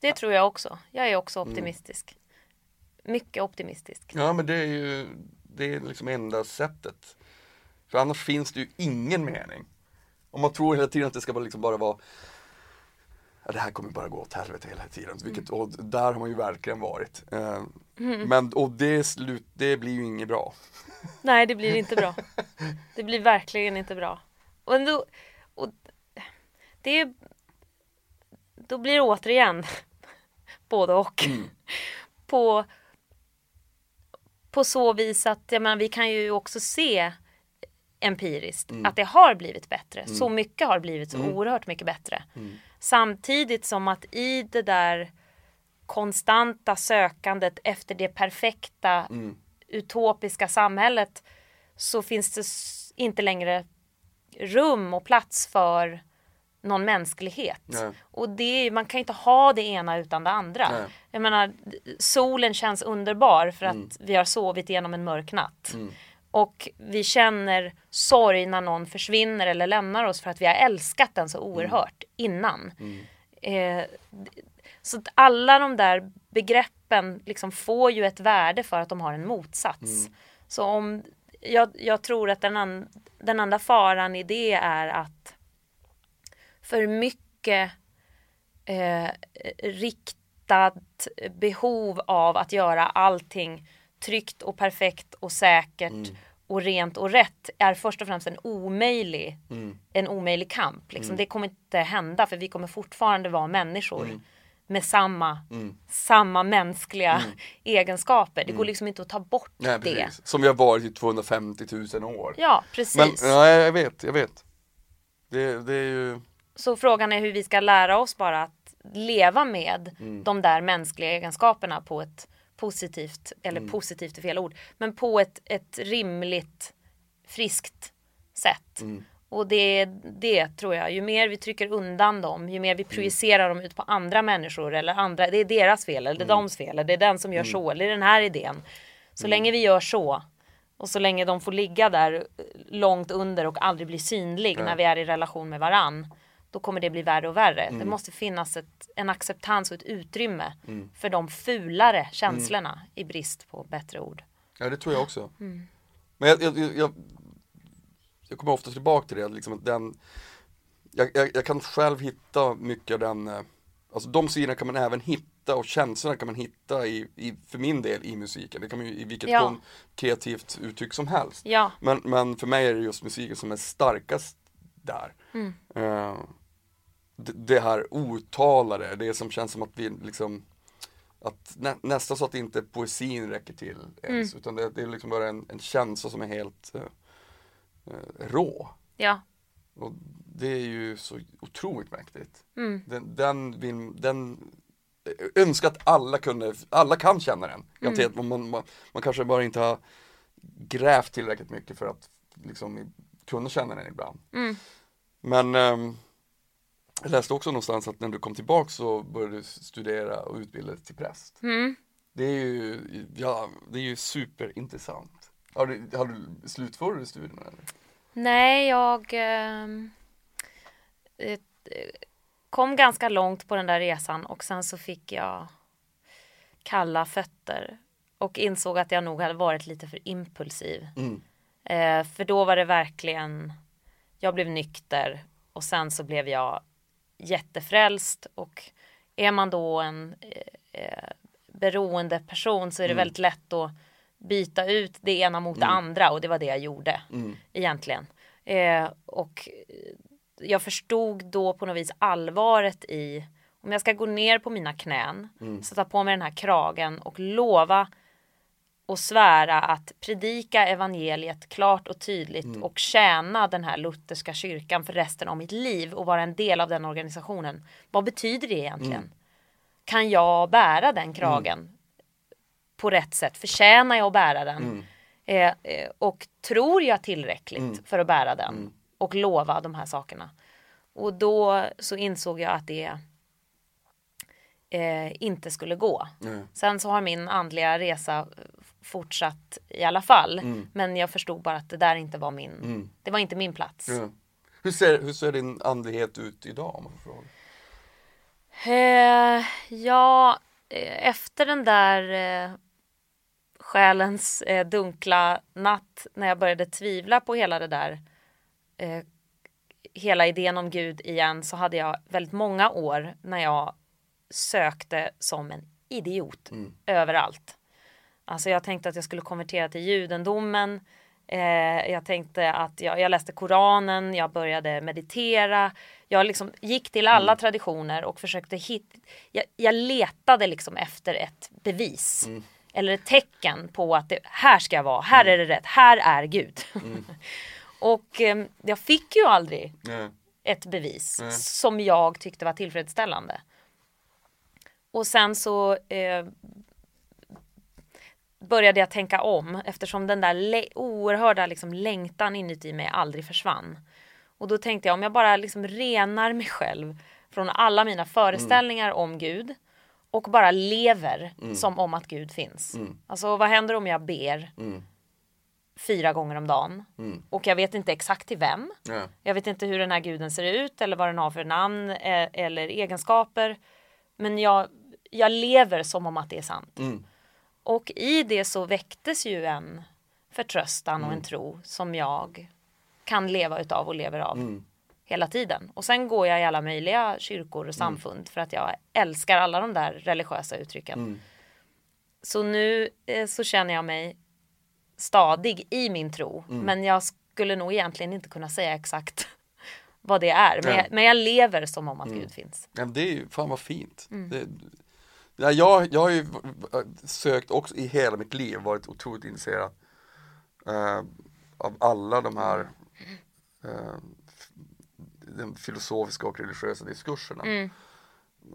Det tror jag också. Jag är också optimistisk. Mycket optimistisk. Ja men det är ju det är liksom enda sättet. För annars finns det ju ingen mening. Om man tror hela tiden att det ska bara, liksom bara vara ja, det här kommer bara gå åt helvete hela tiden. Vilket, och där har man ju verkligen varit. Eh, Mm. Men och det, slut, det blir ju inget bra. Nej, det blir inte bra. Det blir verkligen inte bra. Och, ändå, och det är Då blir det återigen både och. På, på så vis att jag menar, vi kan ju också se empiriskt att det har blivit bättre. Så mycket har blivit så oerhört mycket bättre. Samtidigt som att i det där konstanta sökandet efter det perfekta utopiska samhället så finns det inte längre rum och plats för någon mänsklighet. Nej. Och det, man kan inte ha det ena utan det andra. Nej. Jag menar, solen känns underbar för att vi har sovit igenom en mörk natt. Och vi känner sorg när någon försvinner eller lämnar oss för att vi har älskat den så oerhört innan. Eh, så att alla de där begreppen liksom får ju ett värde för att de har en motsats. Så om, jag, jag tror att den, an, den andra faran i det är att för mycket eh, riktat behov av att göra allting tryggt och perfekt och säkert och rent och rätt är först och främst en omöjlig, en omöjlig kamp. Liksom. Det kommer inte hända för vi kommer fortfarande vara människor med samma, samma mänskliga egenskaper. Det går liksom inte att ta bort Nej, det. Som vi har varit i 250 000 år. Ja, precis. Men ja, jag vet, jag vet. Det, det är ju, Så frågan är hur vi ska lära oss bara att leva med Mm. de där mänskliga egenskaperna på ett positivt, eller Mm. positivt är fel ord, men på ett, ett rimligt, friskt sätt. Mm. Och det, det tror jag, ju mer vi trycker undan dem, ju mer vi projicerar dem ut på andra människor eller andra, det är deras fel eller det är Mm. deras fel eller det är den som gör så eller den här idén. Så länge vi gör så och så länge de får ligga där eh, långt under och aldrig bli synlig när vi är i relation med varann. Då kommer det bli värre och värre. Det måste finnas ett, en acceptans och ett utrymme för de fulare känslorna i brist på bättre ord. ja det tror jag också. Mm. Men jag, jag, jag, jag kommer ofta tillbaka till det, liksom den, jag, kan själv hitta mycket av den, eh, alltså de sidorna kan man även hitta och känslorna kan man hitta i, i för min del i musiken. Det kan man ju i vilket Ja. kreativt uttryck som helst. Ja, Men, men för mig är det just musiken som är starkast där. Mm. Eh, det, det här outtalade, det som känns som att vi liksom att nä, nästan så att inte poesin räcker till ens, Mm. utan det, det är liksom bara en, en känsla som är helt eh, eh, rå. ja, Och det är ju så otroligt mäktigt. Mm. Den, den, vill, den önskar att alla kunde, alla kan känna den. Garanterat, Mm. man, man, man kanske bara inte har grävt tillräckligt mycket för att liksom kunna känna den ibland. Mm. Men ehm, jag läste också någonstans att när du kom tillbaka så började du studera och utbilda dig till präst. Mm. Det är ju, ja, det är ju superintressant. Har du, har du slutfört du studierna eller? Nej, jag ehm, eh, kom ganska långt på den där resan och sen så fick jag kalla fötter och insåg att jag nog hade varit lite för impulsiv. Mm. Eh, för då var det verkligen, jag blev nykter och sen så blev jag jättefrälst och är man då en eh, eh, beroende person så är det väldigt lätt att byta ut det ena mot det andra och det var det jag gjorde egentligen. Eh, och eh, jag förstod då på något vis allvaret i om jag ska gå ner på mina knän, sätta på mig den här kragen och lova och svära att predika evangeliet klart och tydligt och tjäna den här lutherska kyrkan för resten av mitt liv och vara en del av den organisationen. Vad betyder det egentligen? Kan jag bära den kragen på rätt sätt? Förtjänar jag att bära den? Eh, eh, och tror jag tillräckligt för att bära den? Och lova de här sakerna? Och då så insåg jag att det eh, inte skulle gå. Sen så har min andliga resa fortsatt i alla fall. Men jag förstod bara att det där inte var min, det var inte min plats. Ja. Hur, ser, hur ser din andlighet ut idag om man får? Eh, ja, eh, efter den där eh, själens eh, dunkla natt när jag började tvivla på hela det där eh, hela idén om Gud igen så hade jag väldigt många år när jag sökte som en idiot överallt. Alltså jag tänkte att jag skulle konvertera till judendomen. Eh, jag tänkte att jag, jag läste Koranen, jag började meditera. Jag liksom gick till alla traditioner och försökte hitta. Jag, jag letade liksom efter ett bevis. Eller ett tecken på att det, här ska jag vara, här är det rätt, här är Gud. och eh, jag fick ju aldrig ett bevis som jag tyckte var tillfredsställande. Och sen så eh, började jag tänka om eftersom den där oerhörda liksom längtan inuti mig aldrig försvann. Och då tänkte jag om jag bara liksom renar mig själv från alla mina föreställningar om Gud och bara lever som om att Gud finns. Alltså vad händer om jag ber fyra gånger om dagen och jag vet inte exakt till vem. Nej. Jag vet inte hur den här guden ser ut eller vad den har för namn eh, eller egenskaper. Men jag, jag lever som om att det är sant. Och i det så väcktes ju en förtröstan och en tro som jag kan leva utav och lever av hela tiden. Och sen går jag i alla möjliga kyrkor och samfund för att jag älskar alla de där religiösa uttrycken. Så nu eh, så känner jag mig stadig i min tro. Men jag skulle nog egentligen inte kunna säga exakt vad det är. Men, Nej. jag, men jag lever som om att Gud finns. Ja, det är ju, fan vad fint. Det, ja, jag, jag har ju sökt också i hela mitt liv, varit otroligt intresserad eh, av alla de här eh, de filosofiska och religiösa diskurserna.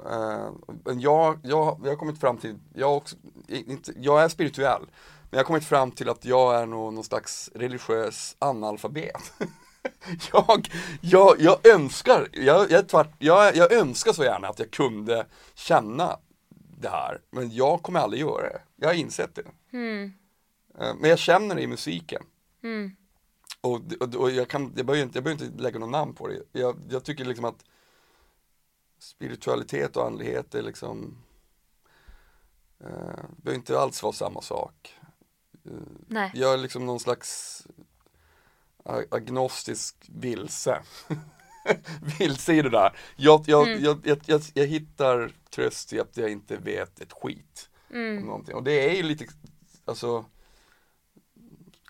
Eh, men jag, jag, jag har kommit fram till, jag, också, inte, jag är spirituell, men jag har kommit fram till att jag är nog någon slags religiös analfabet. jag, jag, jag önskar, jag, jag, är tvärt, jag, jag önskar så gärna att jag kunde känna det här, men jag kommer aldrig göra det. Jag har insett det. Eh, Men jag känner det i musiken. Och, och, och jag, kan, jag, behöver inte, jag behöver inte lägga något namn på det. Jag, jag tycker liksom att spiritualitet och andlighet är liksom eh, behöver inte alls vara samma sak. Nej. Jag är liksom någon slags agnostisk vilse. det där. Jag, jag, jag, jag, jag, jag hittar tröst i att jag inte vet ett skit om någonting. Och det är ju lite, alltså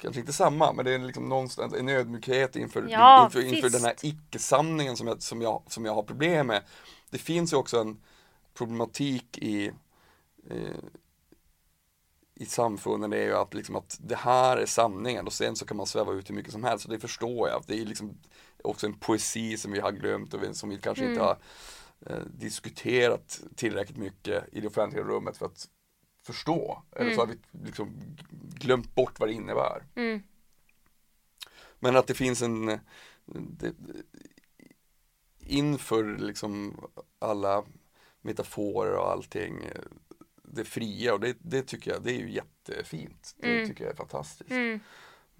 Kanske inte samma, men det är liksom någonstans en ödmjukhet inför, Ja, inför, inför den här icke-sanningen som jag, som, jag, som jag har problem med. Det finns ju också en problematik i eh, i samfunden det är ju att, liksom att det här är sanningen och sen så kan man sväva ut hur mycket som helst och det förstår jag. Det är liksom också en poesi som vi har glömt och som vi kanske inte har eh, diskuterat tillräckligt mycket i det offentliga rummet för att förstå. Eller så har vi liksom glömt bort vad det innebär. Men att det finns en det, inför liksom alla metaforer och allting det fria och det, det tycker jag det är ju jättefint. Det tycker jag är fantastiskt.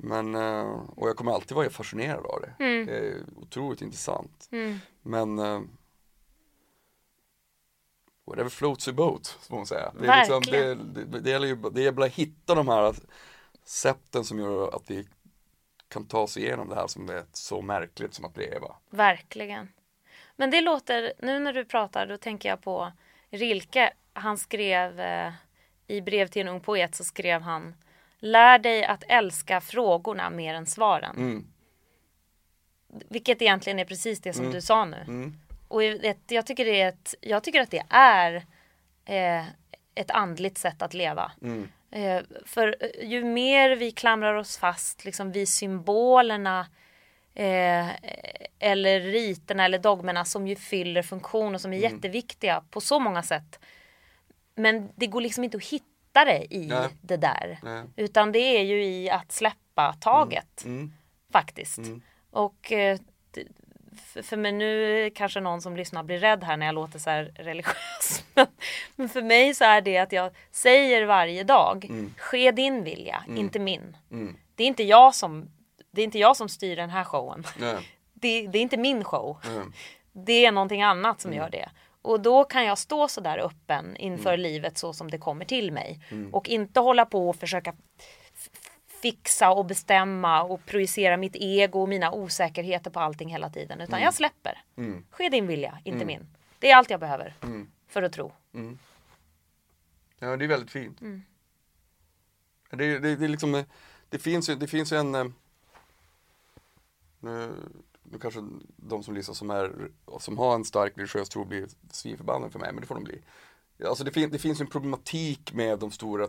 Men, eh, och jag kommer alltid vara fascinerad av det. Det är otroligt intressant. Men eh, whatever floats your boat, får man säga. Det, är liksom, det, det, det gäller ju det gäller att hitta de här sätten som gör att vi kan ta oss igenom det här som är så märkligt som att leva. Verkligen. Men det låter, nu när du pratar, då tänker jag på Rilke. Han skrev eh, i brev till en ung poet så skrev han Lär dig att älska frågorna mer än svaren. Mm. Vilket egentligen är precis det som du sa nu. Och ett, jag, tycker det är ett, jag tycker att det är eh, ett andligt sätt att leva. Eh, för eh, ju mer vi klamrar oss fast liksom vid symbolerna eh, eller riterna eller dogmerna som ju fyller funktion och som är jätteviktiga på så många sätt. Men det går liksom inte att hitta det i Nej. det där. Nej. Utan det är ju i att släppa taget. Mm. Faktiskt. Och eh, för, mig nu kanske någon som lyssnar blir rädd här när jag låter så här religiös. Men, för mig så är det att jag säger varje dag, ske din vilja, inte min. Det är inte jag som det är inte jag som styr den här showen. Det, det är inte min show. Mm. Det är någonting annat som gör det. Och då kan jag stå så där öppen inför Mm. livet så som det kommer till mig. Och inte hålla på och försöka fixa och bestämma och projicera mitt ego och mina osäkerheter på allting hela tiden. Utan jag släpper. Ske din vilja, inte min. Det är allt jag behöver för att tro. Ja, det är väldigt fint. Mm. Det, det, det, liksom, eh, det finns ju, det finns en eh, nu, nu kanske de som lyssnar som, är, som har en stark religiös tro blir svinförbannade för mig, men det får de bli. Alltså det, fin, det finns en problematik med de stora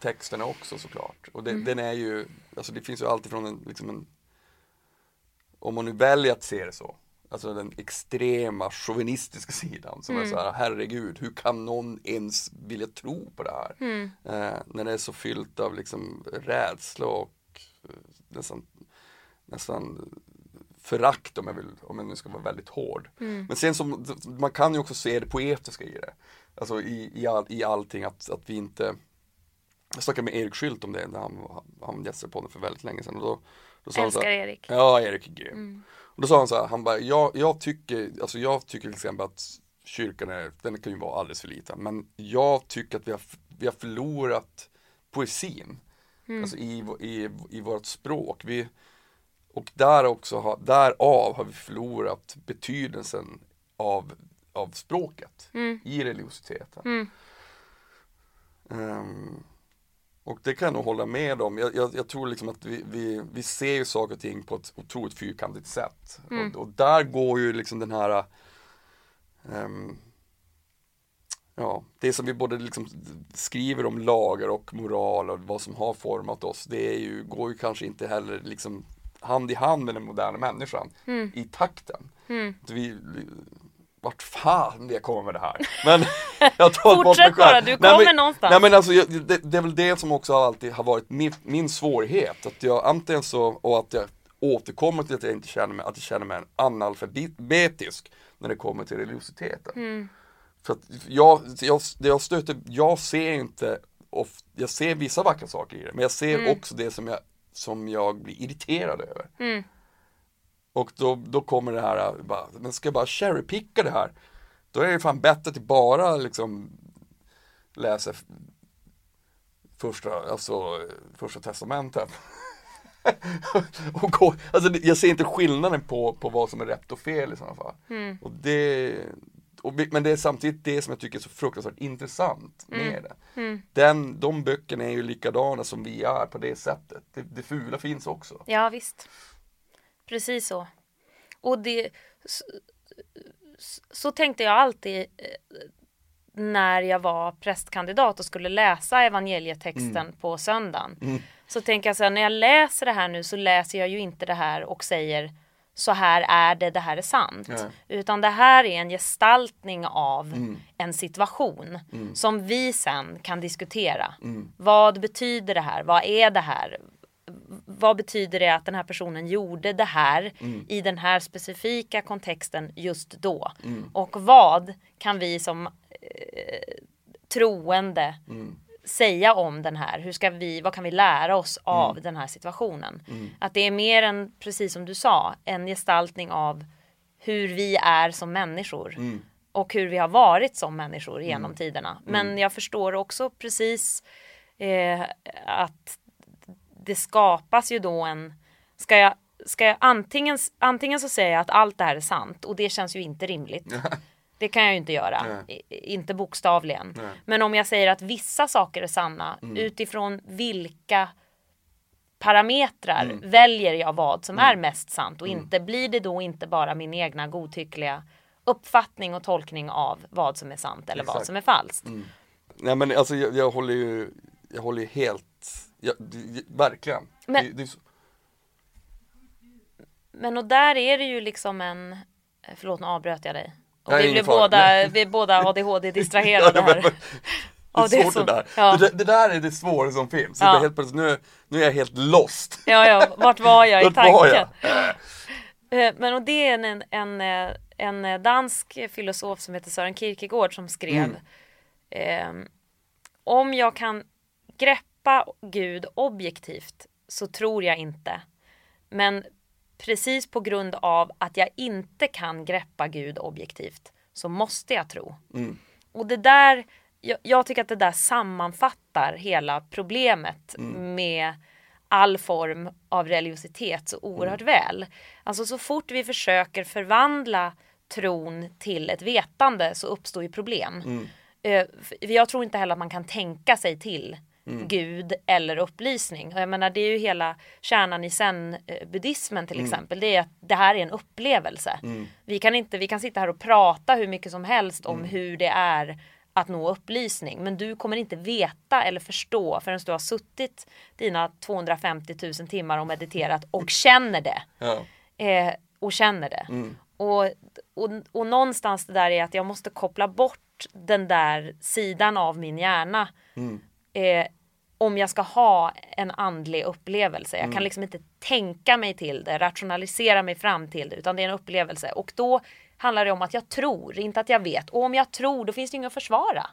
texterna också såklart. Och det, Mm. den är ju, alltså det finns ju alltid från en, liksom en, om man nu väljer att se det så, alltså den extrema chauvinistiska sidan som Mm. är så här, herregud, hur kan någon ens vilja tro på det här? Mm. Eh, när det är så fyllt av liksom rädsla och eh, nästan, nästan förakt om jag, vill, om jag nu ska vara väldigt hård. Mm. Men sen som, man kan ju också se det poetiska i det. Alltså i, i, all, i allting att, att vi inte Jag snackade med Erik Skylt om det när han, han gästade på den för väldigt länge sedan. Och då, då sa han så Älskar här, Erik. Ja, Erik är grym. Och då sa han så här, han bara, jag, jag tycker, alltså jag tycker till exempel att kyrkan är, den kan ju vara alldeles för liten. Men jag tycker att vi har, vi har förlorat poesin. Alltså i, i, i vårt språk. Vi, och där också har, därav har vi förlorat betydelsen av, av språket i religiositeten. Ehm, och det kan jag nog hålla med om. Jag, jag, jag tror liksom att vi, vi, vi ser ju saker och ting på ett otroligt fyrkantigt sätt. Och, och där går ju liksom den här ehm, Ja, det som vi både liksom skriver om lagar och moral och vad som har format oss, det är ju, går ju kanske inte heller liksom hand i hand med den moderna människan i takten. Så vi, vart fan det kommer med det här. Men jag tar bort mig Fortsätt bara, själv. du Nej, kommer men, någonstans. Nej men alltså, det, det är väl det som också alltid har varit min, min svårighet. Att jag antingen så, och att jag återkommer till att jag inte känner mig, att jag känner mig analfabetisk när det kommer till religiositeten. Mm. För att jag, jag, jag stöter, jag ser inte, of, jag ser vissa vackra saker i det, men jag ser Mm. också det som jag, som jag blir irriterad över. Och då, då kommer det här, bara, men ska jag bara cherrypicka det här? Då är det fan bättre att bara liksom läsa första, alltså, första testamentet. och gå, alltså, jag ser inte skillnaden på, på vad som är rätt och fel i sådana fall. Och det, och, men det är samtidigt det som jag tycker är så fruktansvärt intressant med det. Den, de böckerna är ju likadana som vi är på det sättet. Det, det fula finns också. Ja visst. Precis så. Och det så, så tänkte jag alltid eh, när jag var prästkandidat och skulle läsa evangelietexten på söndagen. Så tänker jag så här, när jag läser det här nu så läser jag ju inte det här och säger så här är det, det här är sant. Nej. Utan det här är en gestaltning av en situation som vi sen kan diskutera. Vad betyder det här? Vad är det här? vad betyder det att den här personen gjorde det här i den här specifika kontexten just då? Och vad kan vi som eh, troende säga om den här? Hur ska vi, vad kan vi lära oss av den här situationen? Att det är mer än, precis som du sa, en gestaltning av hur vi är som människor. Och hur vi har varit som människor genom tiderna. Men jag förstår också precis eh, att det skapas ju då en, ska jag, ska jag antingen, antingen så säger jag att allt det här är sant och det känns ju inte rimligt. Det kan jag ju inte göra, I, inte bokstavligen. Men om jag säger att vissa saker är sanna utifrån vilka parametrar väljer jag vad som är mest sant och inte blir det då inte bara min egna godtyckliga uppfattning och tolkning av vad som är sant eller vad Exakt. som är falskt. Nej men alltså jag, jag håller ju, jag håller ju helt, jag, verkligen. Men- Det, det så, Men och där är det ju liksom en, förlåt nu avbröt jag dig. Och vi blev båda, vi är båda ADHD-distraherade Ja, men- här. Det är det är så. det där. Ja. Det, det där är det svåra som finns. Ja. Helt plötsligt, nu, nu är jag helt lost. Ja, ja, vart var jag i tanken? jag? Eh, Men och det är en, en, eh, en eh, dansk filosof som heter Sören Kierkegaard som skrev eh, Om jag kan greppa Gud objektivt så tror jag inte. Men precis på grund av att jag inte kan greppa Gud objektivt så måste jag tro. Och det där, jag, jag tycker att det där sammanfattar hela problemet med all form av religiositet så oerhört väl. Alltså så fort vi försöker förvandla tron till ett vetande så uppstår ju problem. Eh, för Jag tror inte heller att man kan tänka sig till Gud eller upplysning. Och Jag menar det är ju hela kärnan i zen-buddhismen till exempel. Det är att det här är en upplevelse. Vi, kan inte, vi kan sitta här och prata hur mycket som helst om hur det är att nå upplysning. Men du kommer inte veta eller förstå förrän du har suttit dina 250 000 timmar och mediterat och känner det Ja. eh, och känner det. Och, och, och någonstans det där är att jag måste koppla bort den där sidan av min hjärna. Eh, om jag ska ha en andlig upplevelse. Jag kan liksom inte tänka mig till det, rationalisera mig fram till det, utan det är en upplevelse. Och då handlar det om att jag tror, inte att jag vet. Och om jag tror, då finns det inget att försvara.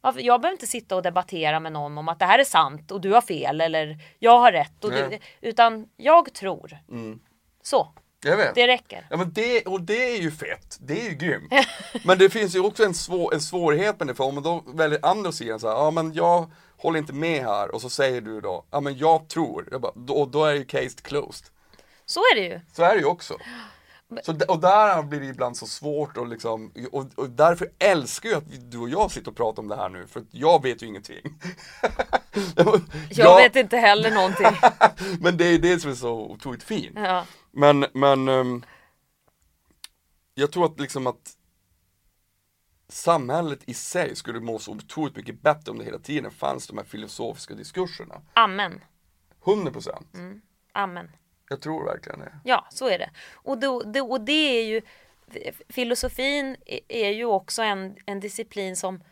Varför- Jag behöver inte sitta och debattera med någon om att det här är sant och du har fel eller jag har rätt. Du, Nej. utan jag tror. Så, Jag vet. det räcker. Ja men det, och det är ju fett, det är ju grymt. Men det finns ju också en, svår, en svårighet med det, för om man då väljer andra sidan så här, ja men jag håller inte med här, och så säger du då, ja men jag tror, jag bara, då, och då är ju case closed. Så är det ju. Så är det ju också. Så, och där blir det ibland så svårt och liksom, och, och därför älskar jag att du och jag sitter och pratar om det här nu, för jag vet ju ingenting. Jag vet inte heller någonting. Men det är det som är så otroligt fint. Ja. Men, men ehm, jag tror att liksom att samhället i sig skulle må så otroligt mycket bättre om det hela tiden fanns de här filosofiska diskurserna. Amen. 100 procent. Amen. Jag tror verkligen det. Ja, så är det. Och, då, det, och det är ju Filosofin är- ju också en, en disciplin som,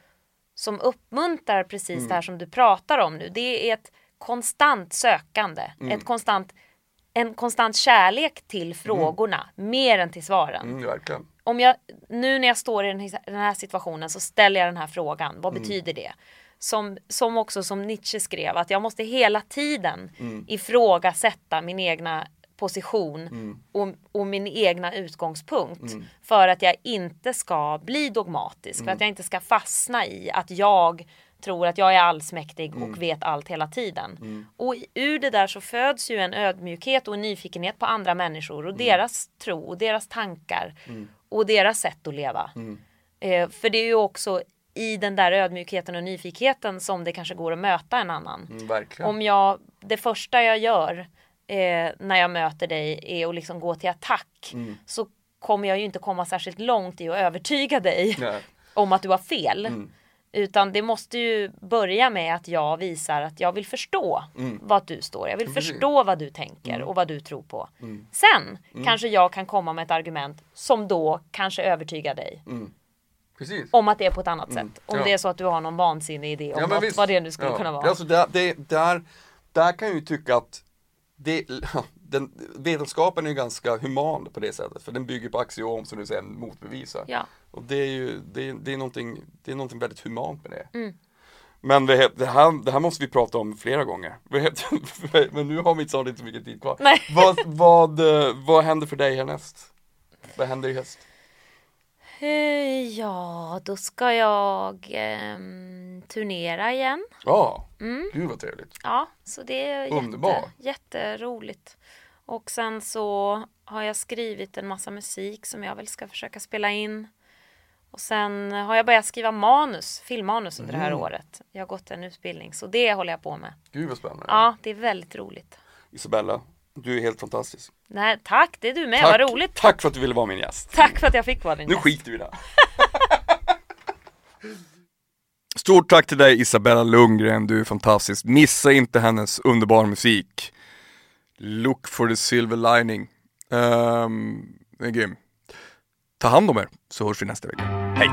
som uppmuntrar precis det här som du pratar om nu. Det är ett konstant sökande, ett konstant, en konstant kärlek till frågorna, mer än till svaren. Mm, verkligen. om jag, nu när jag står i den här- situationen så ställer jag den här frågan. Vad betyder det? Som, som också som Nietzsche skrev att jag måste hela tiden ifrågasätta min egna position och, och min egna utgångspunkt. För att jag inte ska bli dogmatisk. För att jag inte ska fastna i att jag tror att jag är allsmäktig och vet allt hela tiden. Och i- ur det där så föds ju en ödmjukhet och en nyfikenhet på andra människor och deras tro och deras tankar och deras sätt att leva. Eh, för det är ju också i den där ödmjukheten och nyfikenheten som det kanske går att möta en annan. Mm. Om jag, det första jag gör eh, när jag möter dig är att liksom gå till attack Mm. så kommer jag ju inte komma särskilt långt i att övertyga dig om att du har fel. Mm. Utan det måste ju börja med att jag visar att jag vill förstå vad du står. Jag vill Mm. Precis. Mm. förstå vad du tänker och vad du tror på. Sen kanske jag kan komma med ett argument som då kanske övertygar dig Precis. om att det är på ett annat sätt. Om Mm. Ja. det är så att du har någon vansinnig idé om men något, vad det nu skulle Ja. kunna vara. Alltså där, det, där, där kan jag ju tycka att det, den, vetenskapen är ju ganska human på det sättet, för den bygger på axiom som du sen motbevisar. Ja. Och det är ju, det, är- det, är någonting, det är någonting väldigt humant med det. Mm. Men det, det, här, det här måste vi prata om flera gånger. Men nu har vi inte så inte så mycket tid kvar. Nej. Vad, vad, eh, vad händer för dig härnäst? Vad händer i höst? Eh, Ja, då ska jag ehm, turnera igen. Ja, Mm. gud vad trevligt. Ja, så det är Underbar. jätte, jätteroligt. Och sen så har jag skrivit en massa musik som jag väl ska försöka spela in. Och sen har jag börjat skriva manus, filmmanus under det här Mm. året. Jag har gått en utbildning, så det håller jag på med. Gud vad spännande. Ja, det är väldigt roligt. Isabella, du är helt fantastisk. Nej, tack, det är du med, vad roligt. tack för att du ville vara min gäst. Tack för att jag fick vara din Nu gäst. skiter vi i det. Stort tack till dig Isabella Lundgren, du är fantastisk. Missa inte hennes underbara musik. Look for the silver lining. Um, det är grym. Ta hand om er, så hörs vi nästa vecka. Hej!